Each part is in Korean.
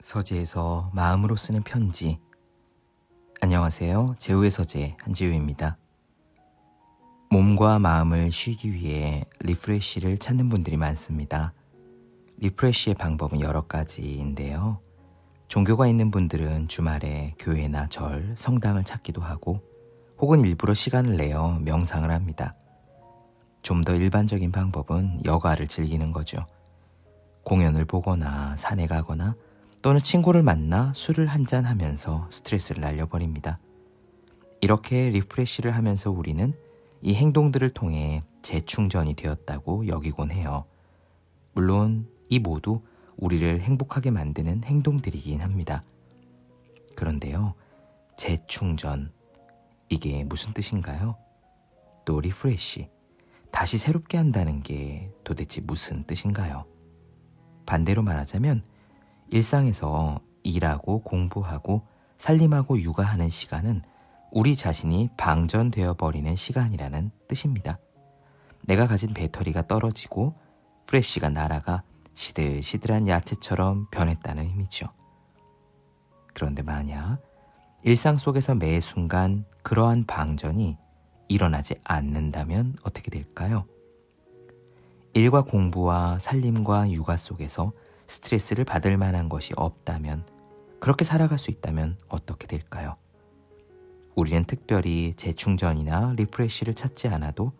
서재에서 마음으로 쓰는 편지. 안녕하세요. 제우의 서재 한지우입니다. 몸과 마음을 쉬기 위해 refresh를 찾는 분들이 많습니다. refresh의 방법은 여러 가지인데요. 종교가 있는 분들은 주말에 교회나 절, 성당을 찾기도 하고 혹은 일부러 시간을 내어 명상을 합니다. 좀 더 일반적인 방법은 여가를 즐기는 거죠. 공연을 보거나 산에 가거나 또는 친구를 만나 술을 한잔 하면서 스트레스를 날려버립니다. 이렇게 refresh를 하면서 우리는 이 행동들을 통해 재충전이 되었다고 여기곤 해요. 물론 이 모두 우리를 행복하게 만드는 행동들이긴 합니다. 그런데요, 재충전. 이게 무슨 뜻인가요? 또 refresh. 다시 새롭게 한다는 게 도대체 무슨 뜻인가요? 반대로 말하자면 일상에서 일하고 공부하고 살림하고 육아하는 시간은 우리 자신이 방전되어 버리는 시간이라는 뜻입니다. 내가 가진 배터리가 떨어지고 프레쉬가 날아가 시들시들한 야채처럼 변했다는 의미죠. 그런데 만약 일상 속에서 매 순간 그러한 방전이 일어나지 않는다면 어떻게 될까요? 일과 공부와 살림과 육아 속에서 스트레스를 받을 만한 것이 없다면, 그렇게 살아갈 수 있다면 어떻게 될까요? 우리는 특별히 재충전이나 리프레쉬를 찾지 않아도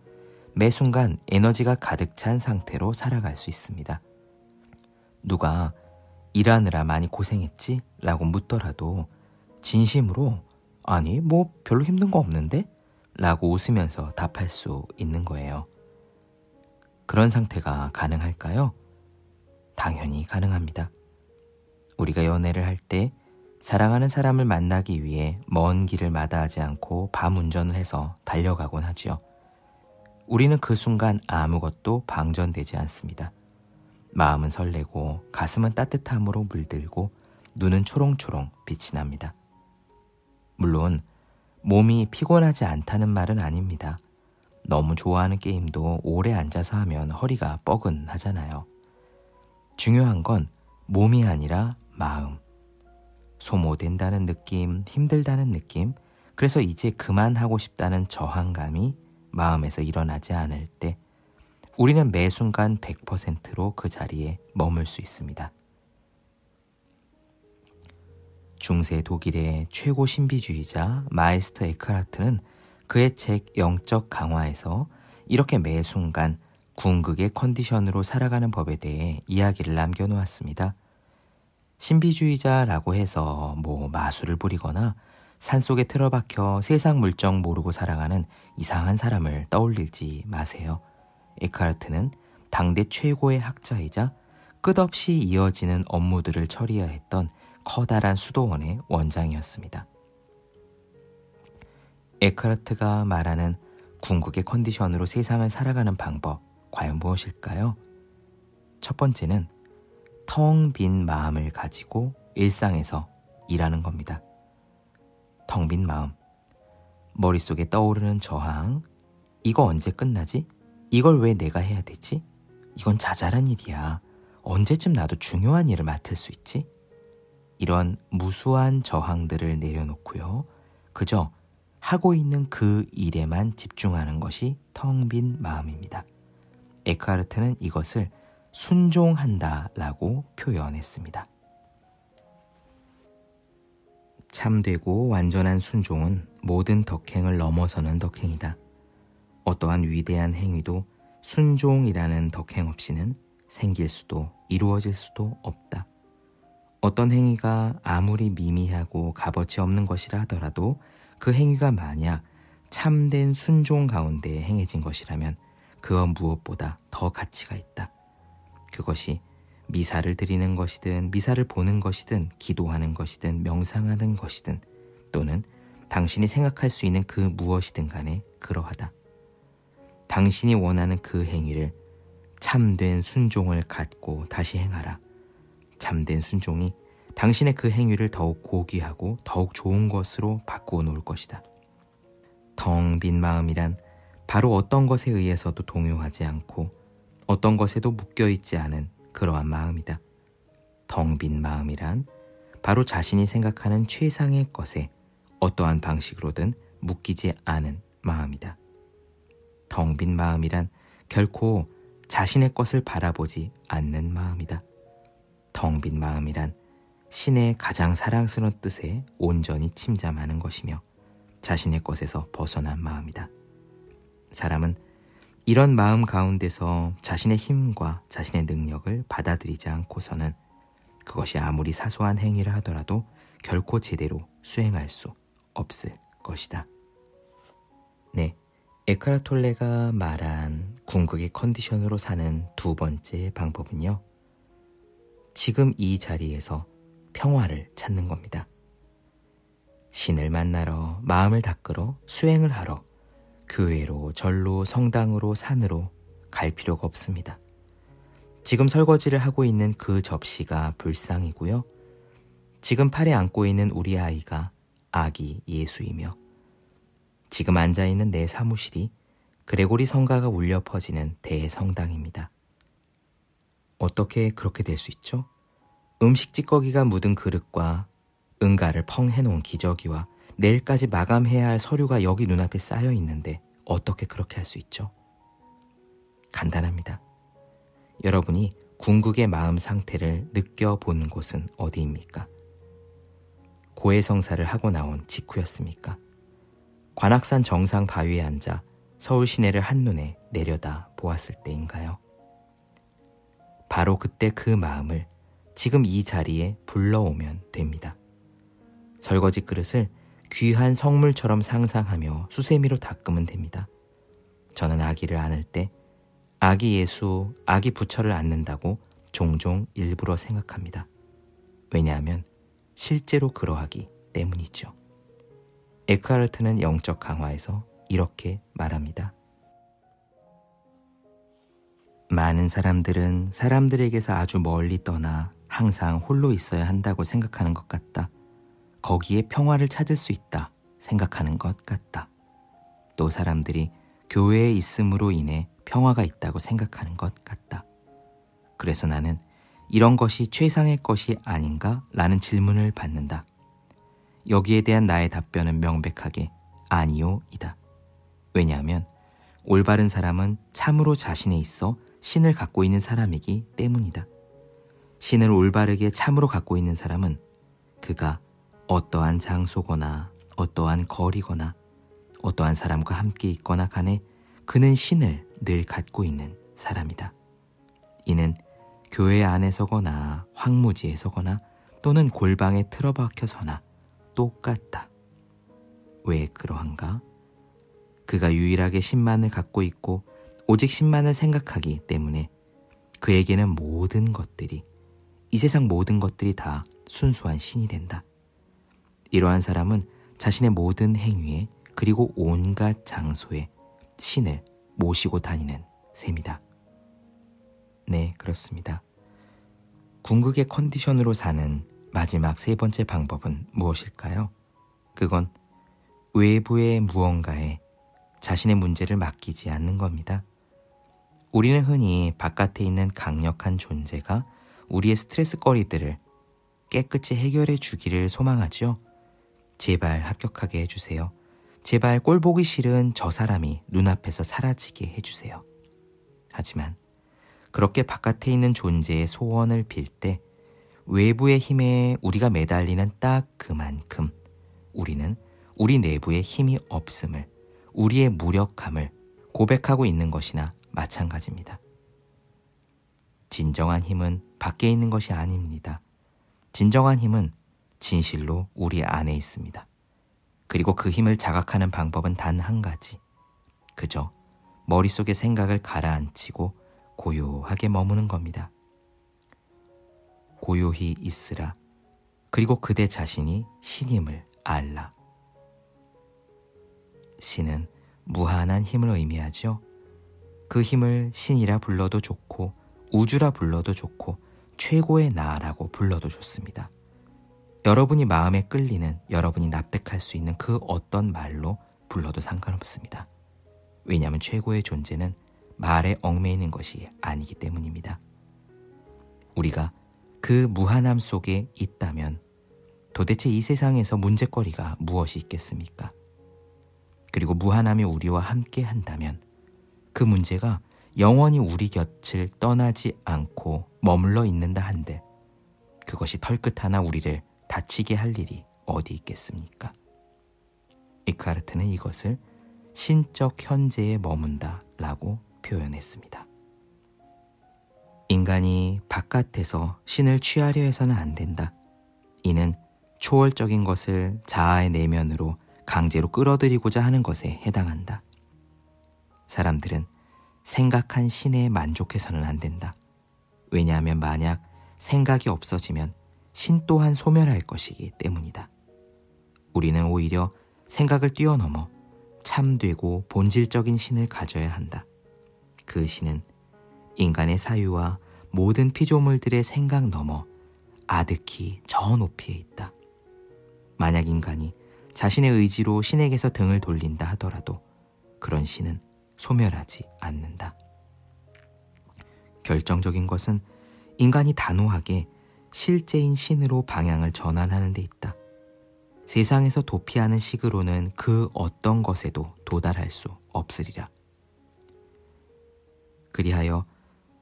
매 순간 에너지가 가득 찬 상태로 살아갈 수 있습니다. 누가 일하느라 많이 고생했지? 라고 묻더라도 진심으로 아니, 뭐 별로 힘든 거 없는데? 라고 웃으면서 답할 수 있는 거예요. 그런 상태가 가능할까요? 당연히 가능합니다. 우리가 연애를 할 때 사랑하는 사람을 만나기 위해 먼 길을 마다하지 않고 밤 운전을 해서 달려가곤 하지요. 우리는 그 순간 아무것도 방전되지 않습니다. 마음은 설레고 가슴은 따뜻함으로 물들고 눈은 초롱초롱 빛이 납니다. 물론 몸이 피곤하지 않다는 말은 아닙니다. 너무 좋아하는 게임도 오래 앉아서 하면 허리가 뻐근하잖아요. 중요한 건 몸이 아니라 마음. 소모된다는 느낌, 힘들다는 느낌, 그래서 이제 그만하고 싶다는 저항감이 마음에서 일어나지 않을 때 우리는 매 순간 100%로 그 자리에 머물 수 있습니다. 중세 독일의 최고 신비주의자 마이스터 에크하트는 그의 책 영적 강화에서 이렇게 매 순간 궁극의 컨디션으로 살아가는 법에 대해 이야기를 남겨놓았습니다. 신비주의자라고 해서 뭐 마술을 부리거나 산속에 틀어박혀 세상 물정 모르고 살아가는 이상한 사람을 떠올리지 마세요. 에크하르트는 당대 최고의 학자이자 끝없이 이어지는 업무들을 처리해야 했던 커다란 수도원의 원장이었습니다. 에카르트가 말하는 궁극의 컨디션으로 세상을 살아가는 방법, 과연 무엇일까요? 첫 번째는 텅 빈 마음을 가지고 일상에서 일하는 겁니다. 텅 빈 마음. 머릿속에 떠오르는 저항. 이거 언제 끝나지? 이걸 왜 내가 해야 되지? 이건 자잘한 일이야. 언제쯤 나도 중요한 일을 맡을 수 있지? 이런 무수한 저항들을 내려놓고요. 그저 하고 있는 그 일에만 집중하는 것이 텅 빈 마음입니다. 에크하르트는 이것을 순종한다 라고 표현했습니다. 참되고 완전한 순종은 모든 덕행을 넘어서는 덕행이다. 어떠한 위대한 행위도 순종이라는 덕행 없이는 생길 수도 이루어질 수도 없다. 어떤 행위가 아무리 미미하고 값어치 없는 것이라 하더라도 그 행위가 만약 참된 순종 가운데 행해진 것이라면 그것 무엇보다 더 가치가 있다. 그것이 미사를 드리는 것이든 미사를 보는 것이든 기도하는 것이든 명상하는 것이든 또는 당신이 생각할 수 있는 그 무엇이든 간에 그러하다. 당신이 원하는 그 행위를 참된 순종을 갖고 다시 행하라. 참된 순종이 당신의 그 행위를 더욱 고귀하고 더욱 좋은 것으로 바꾸어 놓을 것이다. 텅 빈 마음이란 바로 어떤 것에 의해서도 동요하지 않고 어떤 것에도 묶여 있지 않은 그러한 마음이다. 텅빈 마음이란 바로 자신이 생각하는 최상의 것에 어떠한 방식으로든 묶이지 않은 마음이다. 텅빈 마음이란 결코 자신의 것을 바라보지 않는 마음이다. 텅빈 마음이란 신의 가장 사랑스러운 뜻에 온전히 침잠하는 것이며 자신의 것에서 벗어난 마음이다. 사람은 이런 마음 가운데서 자신의 힘과 자신의 능력을 받아들이지 않고서는 그것이 아무리 사소한 행위를 하더라도 결코 제대로 수행할 수 없을 것이다. 네. 에카라톨레가 말한 궁극의 컨디션으로 사는 두 번째 방법은요. 지금 이 자리에서 평화를 찾는 겁니다. 신을 만나러 마음을 닦으러 수행을 하러 교회로 절로 성당으로 산으로 갈 필요가 없습니다. 지금 설거지를 하고 있는 그 접시가 불상이고요. 지금 팔에 안고 있는 우리 아이가 아기 예수이며 지금 앉아 있는 내 사무실이 그레고리 성가가 울려 퍼지는 대성당입니다. 어떻게 그렇게 될 수 있죠? 음식 찌꺼기가 묻은 그릇과 응가를 펑 해놓은 기저귀와 내일까지 마감해야 할 서류가 여기 눈앞에 쌓여 있는데 어떻게 그렇게 할 수 있죠? 간단합니다. 여러분이 궁극의 마음 상태를 느껴본 곳은 어디입니까? 고해성사를 하고 나온 직후였습니까? 관악산 정상 바위에 앉아 서울 시내를 한눈에 내려다 보았을 때인가요? 바로 그때 그 마음을 지금 이 자리에 불러오면 됩니다. 설거지 그릇을 귀한 성물처럼 상상하며 수세미로 닦으면 됩니다. 저는 아기를 안을 때 아기 예수, 아기 부처를 안는다고 종종 일부러 생각합니다. 왜냐하면 실제로 그러하기 때문이죠. 에크하르트는 영적 강화에서 이렇게 말합니다. 많은 사람들은 사람들에게서 아주 멀리 떠나 항상 홀로 있어야 한다고 생각하는 것 같다. 거기에 평화를 찾을 수 있다 생각하는 것 같다. 또 사람들이 교회에 있음으로 인해 평화가 있다고 생각하는 것 같다. 그래서 나는 이런 것이 최상의 것이 아닌가? 라는 질문을 받는다. 여기에 대한 나의 답변은 명백하게 아니요 이다. 왜냐하면 올바른 사람은 참으로 자신에 있어 신을 갖고 있는 사람이기 때문이다. 신을 올바르게 참으로 갖고 있는 사람은 그가 어떠한 장소거나 어떠한 거리거나 어떠한 사람과 함께 있거나 간에 그는 신을 늘 갖고 있는 사람이다. 이는 교회 안에서거나 황무지에서거나 또는 골방에 틀어박혀서나 똑같다. 왜 그러한가? 그가 유일하게 신만을 갖고 있고 오직 신만을 생각하기 때문에 그에게는 모든 것들이 이 세상 모든 것들이 다 순수한 신이 된다. 이러한 사람은 자신의 모든 행위에 그리고 온갖 장소에 신을 모시고 다니는 셈이다. 네, 그렇습니다. 궁극의 컨디션으로 사는 마지막 세 번째 방법은 무엇일까요? 그건 외부의 무언가에 자신의 문제를 맡기지 않는 겁니다. 우리는 흔히 바깥에 있는 강력한 존재가 우리의 스트레스 거리들을 깨끗이 해결해 주기를 소망하죠. 제발 합격하게 해주세요. 제발 꼴 보기 싫은 저 사람이 눈앞에서 사라지게 해주세요. 하지만 그렇게 바깥에 있는 존재의 소원을 빌 때 외부의 힘에 우리가 매달리는 딱 그만큼 우리는 우리 내부의 힘이 없음을, 우리의 무력함을 고백하고 있는 것이나 마찬가지입니다. 진정한 힘은 밖에 있는 것이 아닙니다. 진정한 힘은 진실로 우리 안에 있습니다. 그리고 그 힘을 자각하는 방법은 단 한 가지. 그저 머릿속의 생각을 가라앉히고 고요하게 머무는 겁니다. 고요히 있으라. 그리고 그대 자신이 신임을 알라. 신은 무한한 힘을 의미하죠. 그 힘을 신이라 불러도 좋고 우주라 불러도 좋고 최고의 나라고 불러도 좋습니다. 여러분이 마음에 끌리는 여러분이 납득할 수 있는 그 어떤 말로 불러도 상관없습니다. 왜냐하면 최고의 존재는 말에 얽매이는 것이 아니기 때문입니다. 우리가 그 무한함 속에 있다면 도대체 이 세상에서 문제거리가 무엇이 있겠습니까? 그리고 무한함의 우리와 함께 한다면 그 문제가 영원히 우리 곁을 떠나지 않고 머물러 있는다 한들 그것이 털끝 하나 우리를 다치게 할 일이 어디 있겠습니까? 이카르트는 이것을 신적 현재에 머문다 라고 표현했습니다. 인간이 바깥에서 신을 취하려 해서는 안 된다. 이는 초월적인 것을 자아의 내면으로 강제로 끌어들이고자 하는 것에 해당한다. 사람들은 생각한 신에 만족해서는 안 된다. 왜냐하면 만약 생각이 없어지면 신 또한 소멸할 것이기 때문이다. 우리는 오히려 생각을 뛰어넘어 참되고 본질적인 신을 가져야 한다. 그 신은 인간의 사유와 모든 피조물들의 생각 넘어 아득히 저 높이에 있다. 만약 인간이 자신의 의지로 신에게서 등을 돌린다 하더라도 그런 신은 소멸하지 않는다. 결정적인 것은 인간이 단호하게 실제인 신으로 방향을 전환하는 데 있다. 세상에서 도피하는 식으로는 그 어떤 것에도 도달할 수 없으리라. 그리하여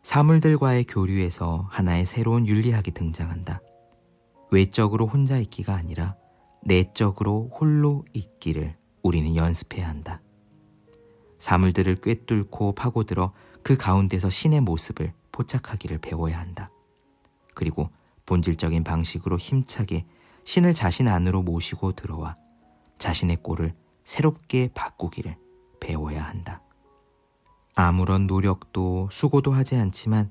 사물들과의 교류에서 하나의 새로운 윤리학이 등장한다. 외적으로 혼자 있기가 아니라 내적으로 홀로 있기를 우리는 연습해야 한다. 사물들을 꿰뚫고 파고들어 그 가운데서 신의 모습을 포착하기를 배워야 한다. 그리고 본질적인 방식으로 힘차게 신을 자신 안으로 모시고 들어와 자신의 꼴을 새롭게 바꾸기를 배워야 한다. 아무런 노력도 수고도 하지 않지만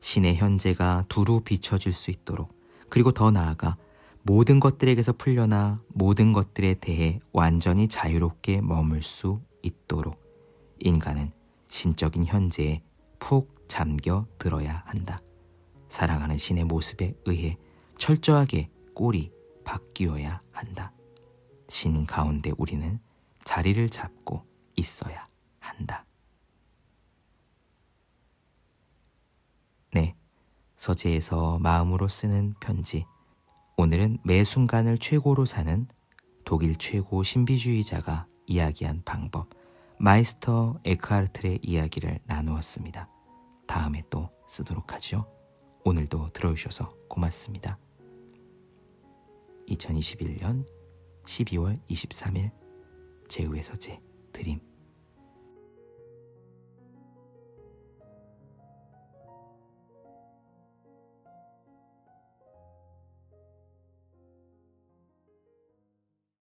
신의 현재가 두루 비춰질 수 있도록 그리고 더 나아가 모든 것들에게서 풀려나 모든 것들에 대해 완전히 자유롭게 머물 수 있도록 인간은 신적인 현재에 푹 잠겨 들어야 한다. 사랑하는 신의 모습에 의해 철저하게 꼴이 바뀌어야 한다. 신 가운데 우리는 자리를 잡고 있어야 한다. 네. 서재에서 마음으로 쓰는 편지. 오늘은 매 순간을 최고로 사는 독일 최고 신비주의자가 이야기한 방법, 마이스터 에크하르트의 이야기를 나누었습니다. 다음에 또 쓰도록 하죠. 오늘도 들어주셔서 고맙습니다. 2021년 12월 23일 제우의 서재 드림